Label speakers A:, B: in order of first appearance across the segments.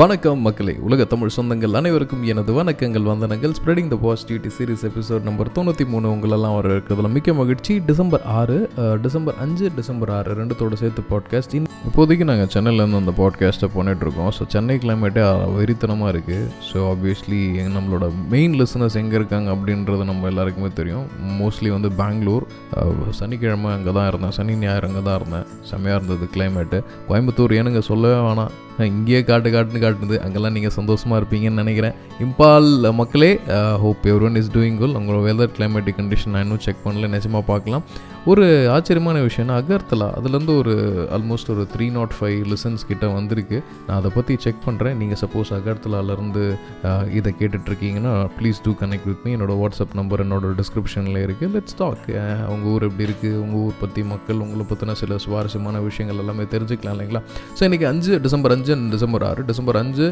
A: வணக்கம் மக்களே உலக தமிழ் சொந்தங்கள் அனைவருக்கும் எனது வணக்கங்கள் வந்தனங்கள். Spreading the positivity series episode number தொண்ணூற்றி மூணு. உங்களெல்லாம் வர இருக்கிறதுல மிக்க மகிழ்ச்சி. டிசம்பர் ஆறு டிசம்பர் அஞ்சு டிசம்பர் ஆறு ரெண்டுத்தோட சேர்த்து பாட்காஸ்ட் இப்போதைக்கு நாங்கள் சென்னையிலேருந்து அந்த பாட்காஸ்ட்டை பண்ணிகிட்ருக்கோம் ஸோ சென்னை கிளைமேட்டே வெறித்தனமாக இருக்குது ஸோ ஆப்வியஸ்லி நம்மளோட மெயின் லிசனர்ஸ் எங்கே இருக்காங்க அப்படின்றது நம்ம எல்லாருக்குமே தெரியும். மோஸ்ட்லி வந்து பெங்களூர் சனிக்கிழமை அங்கே தான் இருந்தேன். சனி ஞாயிறு அங்கே தான் இருந்தேன். செம்மையாக இருந்தது கிளைமேட்டு கோயம்புத்தூர் ஏனுங்க சொல்லவே வேணாம். இங்கேயே காட்டு காட்டுன்னு காட்டுது. அங்கெல்லாம் நீங்கள் சந்தோஷமாக இருப்பீங்கன்னு நினைக்கிறேன். இம்பால் மக்களே hope every one is doing cool உங்களோட வெதர் கிளைமேட்டிக் கண்டிஷன் நான் இன்னும் செக் பண்ணல. நிஜமாக பார்க்கலாம். ஒரு ஆச்சரியமான விஷயம்னா அகர்த்தலா அதுலேருந்து ஒரு ஆல்மோஸ்ட் ஒரு த்ரீ நாட் ஃபைவ் லிசன்ஸ் கிட்ட வந்திருக்கு. நான் அதை பற்றி செக் பண்ணுறேன் நீங்கள் சப்போஸ் அகர்த்தலாலேருந்து இதை கேட்டுட்ருக்கீங்கன்னா please do connect with me என்னோடய வாட்ஸ்அப் நம்பர் என்னோட டிஸ்கிரிப்ஷனில் இருக்குது லெட்ஸ் டாக் உங்கள் ஊர் எப்படி இருக்குது உங்கள் ஊர் பற்றி மக்கள் உங்களை பற்றின சில சுவாரஸ்யமான விஷயங்கள் எல்லாமே தெரிஞ்சுக்கலாம் இல்லைங்களா? ஸோ இன்றைக்கி அஞ்சு டிசம்பர் அஞ்சு டிசம்பர் ஆறு டிசம்பர் அஞ்சு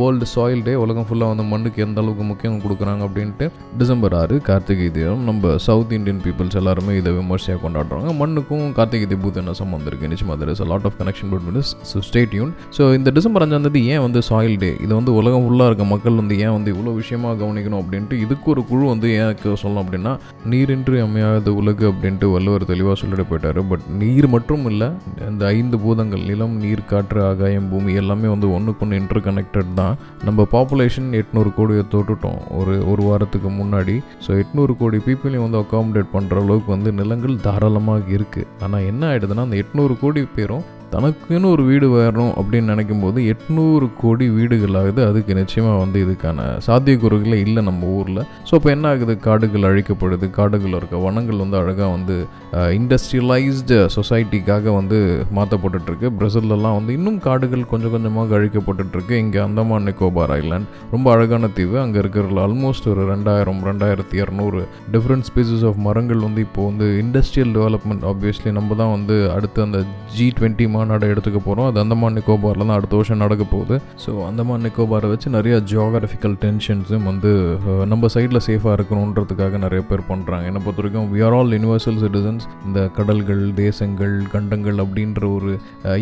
A: வேர்ல்டு சாயில் டே உலகம் ஃபுல்லாக வந்து மண்ணுக்கு எந்த அளவுக்கு முக்கியம் கொடுக்குறாங்க அப்படின்ட்டு டிசம்பர் ஆறு கார்த்திகை தீபம் நம்ம சவுத் இந்தியன் பீப்புள்ஸ் எல்லாருமே இதை விமர்சையாக கொண்டாடுறாங்க. மண்ணுக்கும் கார்த்திகை தீபத்து என்ன சம்மந்தம் இருக்குது நிச்சயமாக there is a lot of connection so state யூன் ஸோ இந்த டிசம்பர் அஞ்சாம் தேதி ஏன் வந்து சாயில் டே இது வந்து உலகம் ஃபுல்லாக இருக்க மக்கள் வந்து ஏன் வந்து இவ்வளோ விஷயமாக கவனிக்கணும் அப்படின்ட்டு இதுக்கு ஒரு குழு வந்து ஏன் சொல்லணும் அப்படின்னா நீரின்றி அமையாத உலகு அப்படின்ட்டு வள்ளுவர் தெளிவாக சொல்லிட்டு போயிட்டாரு. பட் நீர் மட்டும் இல்லை இந்த ஐந்து பூதங்கள் நிலம் நீர் காற்று ஆகாயம் பூமி எல்லாமே வந்து ஒன்றுக்கு ஒன்று இன்டர் கனெக்டட் தான். நம்ம பாப்புலேஷன் எட்நூறு கோடியை தொட்டுட்டோம். ஒரு ஒரு வாரத்துக்கு முன்னாடி. ஸோ எட்நூறு கோடி பீப்புளையும் வந்து அகாமடேட் பண்ணுற அளவுக்கு வந்து நிலங்கள் தாராளமாக இருக்குது ஆனால் என்ன ஆகிடுதுன்னா அந்த எட்நூறு கோடி பேரும் தனக்குன்னு ஒரு வீடு வேறணும் அப்படின்னு நினைக்கும் போது எட்நூறு கோடி வீடுகள் ஆகுது அதுக்கு நிச்சயமாக வந்து இதுக்கான சாத்தியக்கூறுகளே இல்லை நம்ம ஊரில். ஸோ இப்போ என்ன ஆகுது? காடுகள் அழிக்கப்படுது. காடுகளில் இருக்க வனங்கள் வந்து அழகாக வந்து இண்டஸ்ட்ரியலைஸ்டு சொசைட்டிக்காக வந்து மாற்றப்பட்டுட்ருக்கு பிரசிலெலாம் வந்து இன்னும் காடுகள் கொஞ்சம் கொஞ்சமாக அழிக்கப்பட்டுட்ருக்கு. இங்கே அந்தமான் நிக்கோபார் ஐலாண்ட் ரொம்ப அழகான தீவு. அங்கே இருக்கிற ஆல்மோஸ்ட் ஒரு ரெண்டாயிரம் ரெண்டாயிரத்தி இரநூறு டிஃப்ரெண்ட் ஸ்பீசஸ் ஆஃப் மரங்கள் வந்து இப்போ வந்து இண்டஸ்ட்ரியல் டெவலப்மெண்ட் ஆப்வியஸ்லி நம்ம தான் வந்து அடுத்து அந்த ஜி டுவெண்ட்டி மாநாடு எடுத்துக்க போகிறோம் அது அந்தமான் நிக்கோபாரில் தான் அடுத்த வருஷம் நடக்க போகுது. ஸோ அந்தமான் நிக்கோபாரை வச்சு நிறைய ஜியோகிராஃபிக்கல் டென்ஷன்ஸும் வந்து நம்ம சைடில் சேஃபாக இருக்கணுன்றதுக்காக நிறைய பேர் பண்ணுறாங்க என்னை பொறுத்த வரைக்கும் we are all universal citizens இந்த கடல்கள் தேசங்கள் கண்டங்கள் அப்படின்ற ஒரு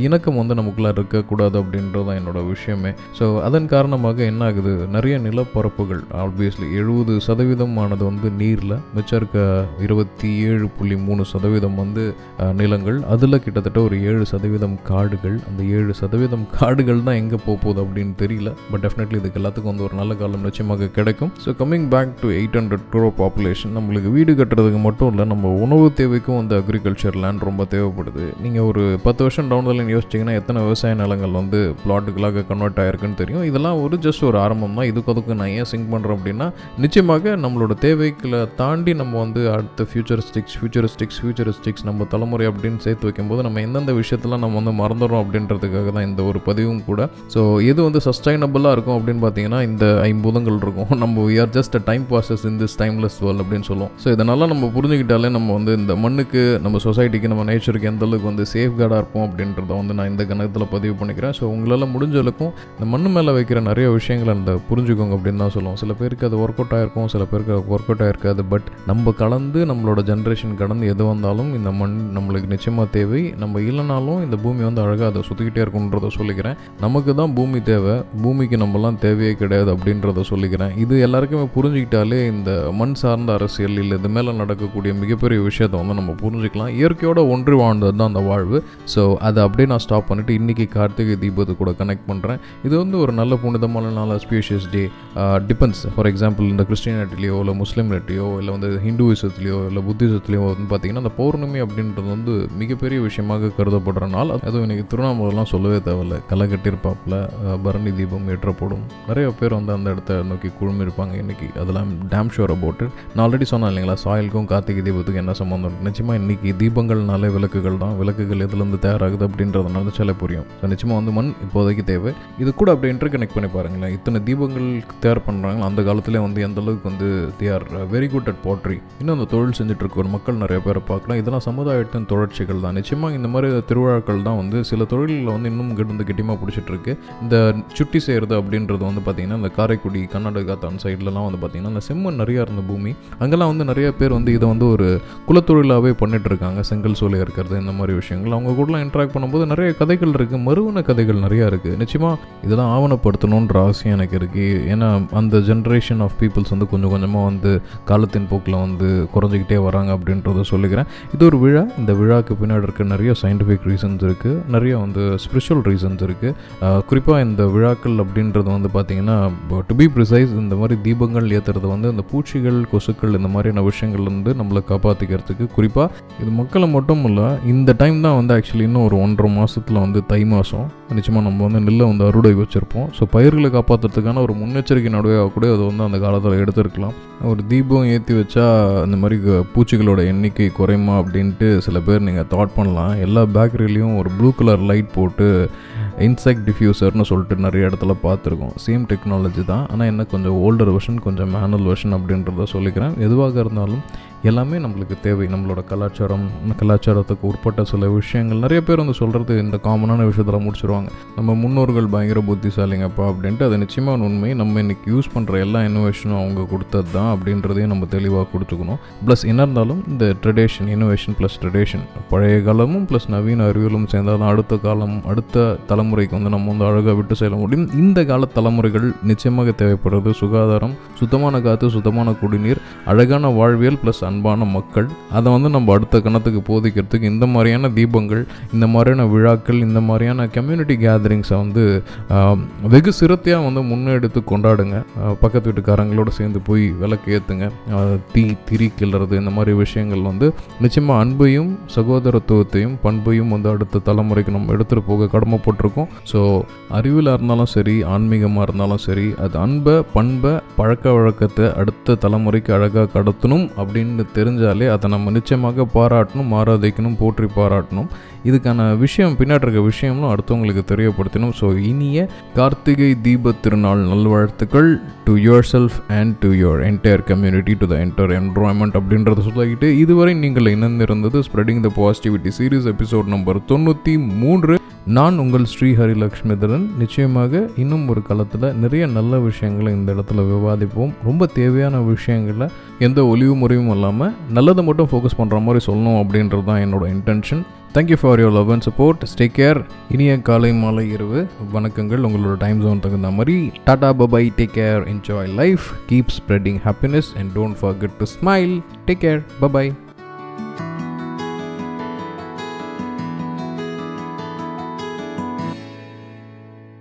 A: இணக்கம் வந்து நமக்குள்ளே இருக்கக்கூடாது அப்படின்றது தான் என்னோட விஷயமே. ஸோ அதன் காரணமாக என்ன ஆகுது? நிறைய நிலப்பரப்புகள் ஆப்வியஸ்லி எழுபது சதவீதமானது வந்து நீரில் மிச்சம் இருக்க இருபத்தி ஏழு புள்ளி மூணு சதவீதம் வந்து நிலங்கள். அதில் கிட்டத்தட்ட ஒரு ஏழு சதவீதம் காடுகள் அந்த ஏழு சதவீதம் காடுகள் தான் எங்கே போக போகுது அப்படின்னு தெரியல. பட் டெஃபினெட்லி இதுக்கு எல்லாத்துக்கும் வந்து ஒரு நல்ல காலம் நிச்சயமாக கிடைக்கும். So coming back to eight hundred crore population நம்மளுக்கு வீடு கட்டுறதுக்கு மட்டும் இல்லை நம்ம உணவு தேவைக்கும் வந்து அக்ரிகல்ச்சர் லேண்ட் ரொம்ப தேவைப்படுது. நீங்கள் ஒரு பத்து வருஷம் டவுன் லைன் யோசிச்சிங்கன்னா எத்தனை விவசாய நிலங்கள் வந்து பிளாட்டுகளாக கன்வெர்ட் ஆயிருக்குன்னு தெரியும். இதெல்லாம் ஒரு ஜஸ்ட் ஒரு ஆரம்பம் தான். இதுக்கு அதுக்கு நான் ஏன் சிங்க் பண்ணுறேன் அப்படின்னா நிச்சயமாக நம்மளோட தேவைகளை தாண்டி நம்ம வந்து அடுத்த ஃபியூச்சரிஸ்டிக்ஸ் ஃபியூச்சரிஸ்டிக்ஸ் ஃபியூச்சரிஸ்டிக்ஸ் நம்ம தலைமுறை அப்படின்னு சேர்த்து வைக்கும்போது நம்ம எந்தெந்த விஷயத்தெல்லாம் நம்ம வந்து மறந்துடும் அப்படின்றதுக்காக தான் இந்த ஒரு பதிவும் கூட. ஸோ எது வந்து சஸ்டைனபிளாக இருக்கும் அப்படின்னு பார்த்தீங்கன்னா இந்த ஐம்பூதங்கள் இருக்கும். நம்ம we are just a time passes in this timeless world அப்படின்னு சொல்லுவோம். ஸோ இதனால் நம்ம புரிஞ்சுக்கிட்டாலே நம்ம வந்து இந்த மண்ணுக்கு நம்ம சொசைட்டிக்கு நம்ம நேச்சருக்கு எந்த அளவுக்கு வந்து சேஃப் கார்டாக இருப்போம் அப்படின்றத வந்து நான் இந்த கணக்கத்தில் பதிவு பண்ணிக்கிறேன். ஸோ உங்களால் முடிஞ்ச அளவுக்கும் இந்த மண்ணு மேலே வைக்கிற நிறைய விஷயங்களை அந்த புரிஞ்சுக்கோங்க அப்படின்னு தான் சொல்லுவோம். சில பேருக்கு அது ஒர்க் அவுட் ஆகிருக்கும் சில பேருக்கு ஒர்க் அவுட் ஆகிருக்காது பட் நம்ம கலந்து நம்மளோட ஜென்ரேஷன் கடந்து எது வந்தாலும் இந்த மண் நம்மளுக்கு நிச்சயமாக தேவை. நம்ம இல்லைனாலும் இந்த பூமி வந்து அழகாக அதை சுற்றிக்கிட்டே இருக்குன்றத சொல்லிக்கிறேன். நமக்கு தான் பூமி தேவை. பூமிக்கு நம்மலாம் தேவையே கிடையாது அப்படின்றத சொல்லிக்கிறேன். இது எல்லாருக்குமே புரிஞ்சுக்கிட்டாலே இந்த மண் சார்ந்த அரசியல் இல்லை இது மேலே நடக்கக்கூடிய மிகப்பெரிய விஷயத்தை வந்து நம்ம புரிஞ்சுக்கலாம். இயற்கையோட ஒன்றி வாழ்ந்தது தான் அந்த வாழ்வு. ஸோ அதை அப்படியே நான் ஸ்டாப் பண்ணிவிட்டு இன்றைக்கி கார்த்திகை தீபத்து கூட கனெக்ட் பண்ணுறேன் இது வந்து ஒரு நல்ல புனிதமான நாள் auspicious day depends for example இந்த கிறிஸ்டியானிட்டிலையோ இல்லை முஸ்லீம்லையோ இல்லை வந்து ஹிந்துவிசத்துலேயோ இல்லை புத்திசத்துலேயோ வந்து பார்த்திங்கன்னா அந்த பௌர்ணமி அப்படின்றது வந்து மிகப்பெரிய விஷயமாக கருதப்படுற நாள். அதுவும் இன்னைக்கு திருவண்ணாமலைலாம் சொல்லவே தேவையில்ல. களை கட்டியிருப்பாப்பில் பரணி தீபம் ஏற்றப்படும் நிறைய பேர் வந்து அந்த இடத்த நோக்கி குழுமிருப்பாங்க இன்னைக்கு. அதெல்லாம் டேம் ஷோர் அபவுட் நான் ஆல்ரெடி சொன்னேன் இல்லைங்களா சாயலுக்கும் கார்த்திகை தீபத்துக்கும் என்ன சம்மந்தம் நிச்சயமாக இன்னைக்கு தீபங்கள்னாலே விளக்குகள் தான். விளக்குகள் எதுலேருந்து தயாராகுது அப்படின்றதுனால சில புரியும். ஸோ நிச்சயமாக வந்து மண் இப்போதைக்கு தேவை. இது கூட அப்படி இன்டர் கனெக்ட் பண்ணி பாருங்களேன். இத்தனை தீபங்கள் தயார் பண்ணுறாங்க அந்த காலத்திலே வந்து எந்த அளவுக்கு வந்து they are very good at poetry இன்னும் அந்த தொழில் செஞ்சுட்டு இருக்கிற மக்கள் நிறைய பேரை பார்க்கலாம். இதெல்லாம் சமுதாயத்தின் தொடர்ச்சிகள் தான். நிச்சயமாக இந்த மாதிரி திருவிழாக்கள் தான் வந்து சில தொழில்களில் வந்து இன்னும் வந்து கெட்டியமாக பிடிச்சிட்ருக்கு. இந்த சுட்டி செய்கிறது அப்படின்றது வந்து பார்த்திங்கன்னா இந்த காரைக்குடி கர்நாடகா தான் சைட்லலாம் வந்து பார்த்திங்கன்னா இந்த செம்மண் நிறையா இருந்த பூமி. அங்கெல்லாம் வந்து நிறைய பேர் வந்து இதை வந்து ஒரு குலத்தொழிலாகவே பண்ணிகிட்ருக்காங்க செங்கல் சூளை இருக்கிறது இந்த மாதிரி விஷயங்கள். அவங்க கூடலாம் இன்ட்ராக்ட் பண்ணும்போது நிறைய கதைகள் இருக்குது மறுவன கதைகள் நிறையா இருக்குது நிச்சயமாக இதெல்லாம் ஆவணப்படுத்தணுன்ற ஆசையும் எனக்கு இருக்குது ஏன்னா அந்த ஜென்ரேஷன் ஆஃப் பீப்புள்ஸ் வந்து கொஞ்சம் கொஞ்சமாக வந்து காலத்தின் போக்கில் வந்து குறைஞ்சிக்கிட்டே வராங்க அப்படின்றத சொல்லிக்கிறேன் இது ஒரு விழா. இந்த விழாவுக்கு பின்னாடி இருக்க நிறைய சயின்டிஃபிக் ரீசன்ஸ் இருக்குது நிறைய வந்து ஸ்பிரிச்சுவல் ரீசன்ஸ் இருக்குது குறிப்பாக இந்த விழாக்கள் அப்படின்றது வந்து பார்த்திங்கன்னா டு பி ப்ரிசைஸ் இந்த மாதிரி தீபங்கள் ஏற்றுறது வந்து இந்த பூச்சிகள் கொசுக்கள் இந்த மாதிரியான விஷயங்கள்லேருந்து நம்மளை காப்பாற்றிக்கிறதுக்கு குறிப்பாக இது மக்களை மட்டும் இல்லை இந்த டைம் தான் வந்து ஆக்சுவலி இன்னும் ஒரு ஒன்றரை மாதத்தில் வந்து தை மாதம் நிச்சயமாக நம்ம வந்து நெல்லை வந்து அறுவடை வச்சுருப்போம். ஸோ பயிர்களை காப்பாற்றுறதுக்கான ஒரு முன்னெச்சரிக்கை நடுவையாக கூட அது வந்து அந்த காலத்தில் எடுத்திருக்கலாம். ஒரு தீபம் ஏற்றி வச்சா இந்த மாதிரி பூச்சிகளோட எண்ணிக்கை குறையுமா அப்படின்ட்டு சில பேர் நீங்கள் தாட் பண்ணலாம். எல்லா பேக்கரிலையும் ஒரு ப்ளூ கலர் லைட் போட்டு இன்செக்ட் டிஃப்யூசர்னு சொல்லிட்டு நிறைய இடத்துல பார்த்துருக்கோம். சேம் டெக்னாலஜி தான். ஆனால் என்ன கொஞ்சம் ஓல்டர் வெர்ஷன் கொஞ்சம் மேனுவல் வெர்ஷன் அப்படின்றத சொல்லிக்கிறேன். எதுவாக இருந்தாலும் எல்லாமே நம்மளுக்கு தேவை. நம்மளோட கலாச்சாரம் கலாச்சாரத்துக்கு உட்பட்ட சில விஷயங்கள். நிறைய பேர் வந்து சொல்கிறது இந்த காமனான விஷயத்தில் முடிச்சிருவாங்க. நம்ம முன்னோர்கள் பயங்கர புத்திசாலிங்கப்பா அப்படின்ட்டு அது நிச்சயமான உண்மை. நம்ம இன்றைக்கி யூஸ் பண்ணுற எல்லா இன்னோவேஷனும் அவங்க கொடுத்தது தான் அப்படின்றதையும் நம்ம தெளிவாக கொடுத்துக்கணும். ப்ளஸ் என்ன இருந்தாலும் இந்த ட்ரெடிஷன் இன்னோவேஷன் ப்ளஸ் ட்ரெடிஷன் பழைய காலமும் ப்ளஸ் நவீன அறிவியலும் சேர்ந்தாலும் அடுத்த காலம் அடுத்த தலைமுறை தலைமுறைக்கு வந்து நம்ம வந்து அழகாக விட்டு செல்ல முடியும். இந்த கால தலைமுறைகள் நிச்சயமாக தேவைப்படுறது சுகாதாரம் சுத்தமான காற்று சுத்தமான குடிநீர் அழகான வாழ்வியல் ப்ளஸ் அன்பான மக்கள். அதை வந்து நம்ம அடுத்த கணத்துக்கு போதிக்கிறதுக்கு இந்த மாதிரியான தீபங்கள் இந்த மாதிரியான விழாக்கள் இந்த மாதிரியான கம்யூனிட்டி கேதரிங்ஸை வந்து வெகு சிரத்தையாக வந்து முன்னெடுத்து கொண்டாடுங்க. பக்கத்து வீட்டுக்காரங்களோட சேர்ந்து போய் விளக்கு ஏற்றுங்க தீ திரி கிளறது இந்த மாதிரி விஷயங்கள் வந்து நிச்சயமாக அன்பையும் சகோதரத்துவத்தையும் பண்பையும் வந்து அடுத்த தலைமுறைக்கு நம்ம எடுத்துகிட்டு போக கடமைப்பட்டிருக்கோம். ஸோ அறிவியலாக இருந்தாலும் சரி ஆன்மீகமாக இருந்தாலும் சரி அது அன்பை பண்பை பழக்க வழக்கத்தை அடுத்த தலைமுறைக்கு அழகாக கடத்தணும் அப்படின்னு தெரிஞ்சாலே அதை நம்ம நிச்சயமாக பாராட்டணும் ஆராதிக்கணும் போற்றி பாராட்டணும். இதுக்கான விஷயம் பின்னாடி இருக்க விஷயம்லாம் அடுத்தவங்களுக்கு தெரியப்படுத்தணும். ஸோ இனிய கார்த்திகை தீப திருநாள் நல்வாழ்த்துக்கள் to yourself and to your entire community to the entire environment அப்படின்றத சொல்லிக்கிட்டு இதுவரை நீங்கள் இணைந்திருந்தது spreading the positivity series episode number தொண்ணூற்றி மூன்று. நான் உங்கள் ஸ்ரீ ஹரிலக்ஷ்மிதரன் நிச்சயமாக இன்னும் ஒரு காலத்தில் நிறைய நல்ல விஷயங்களை இந்த இடத்துல விவாதிப்போம். ரொம்ப தேவையான விஷயங்களை எந்த ஒளிவு முறையும் இல்லாமல் நல்லதை மட்டும் ஃபோக்கஸ் பண்ணுற மாதிரி சொல்லணும் அப்படின்றது தான் என்னோட intention thank you for your love and support stay care இனிய காலை மாலை இரவு. வணக்கங்கள். உங்களோட டைம் ஜோன் தகுந்த மாதிரி. Tata bye bye take care enjoy life keep spreading happiness and don't forget to smile take care bye bye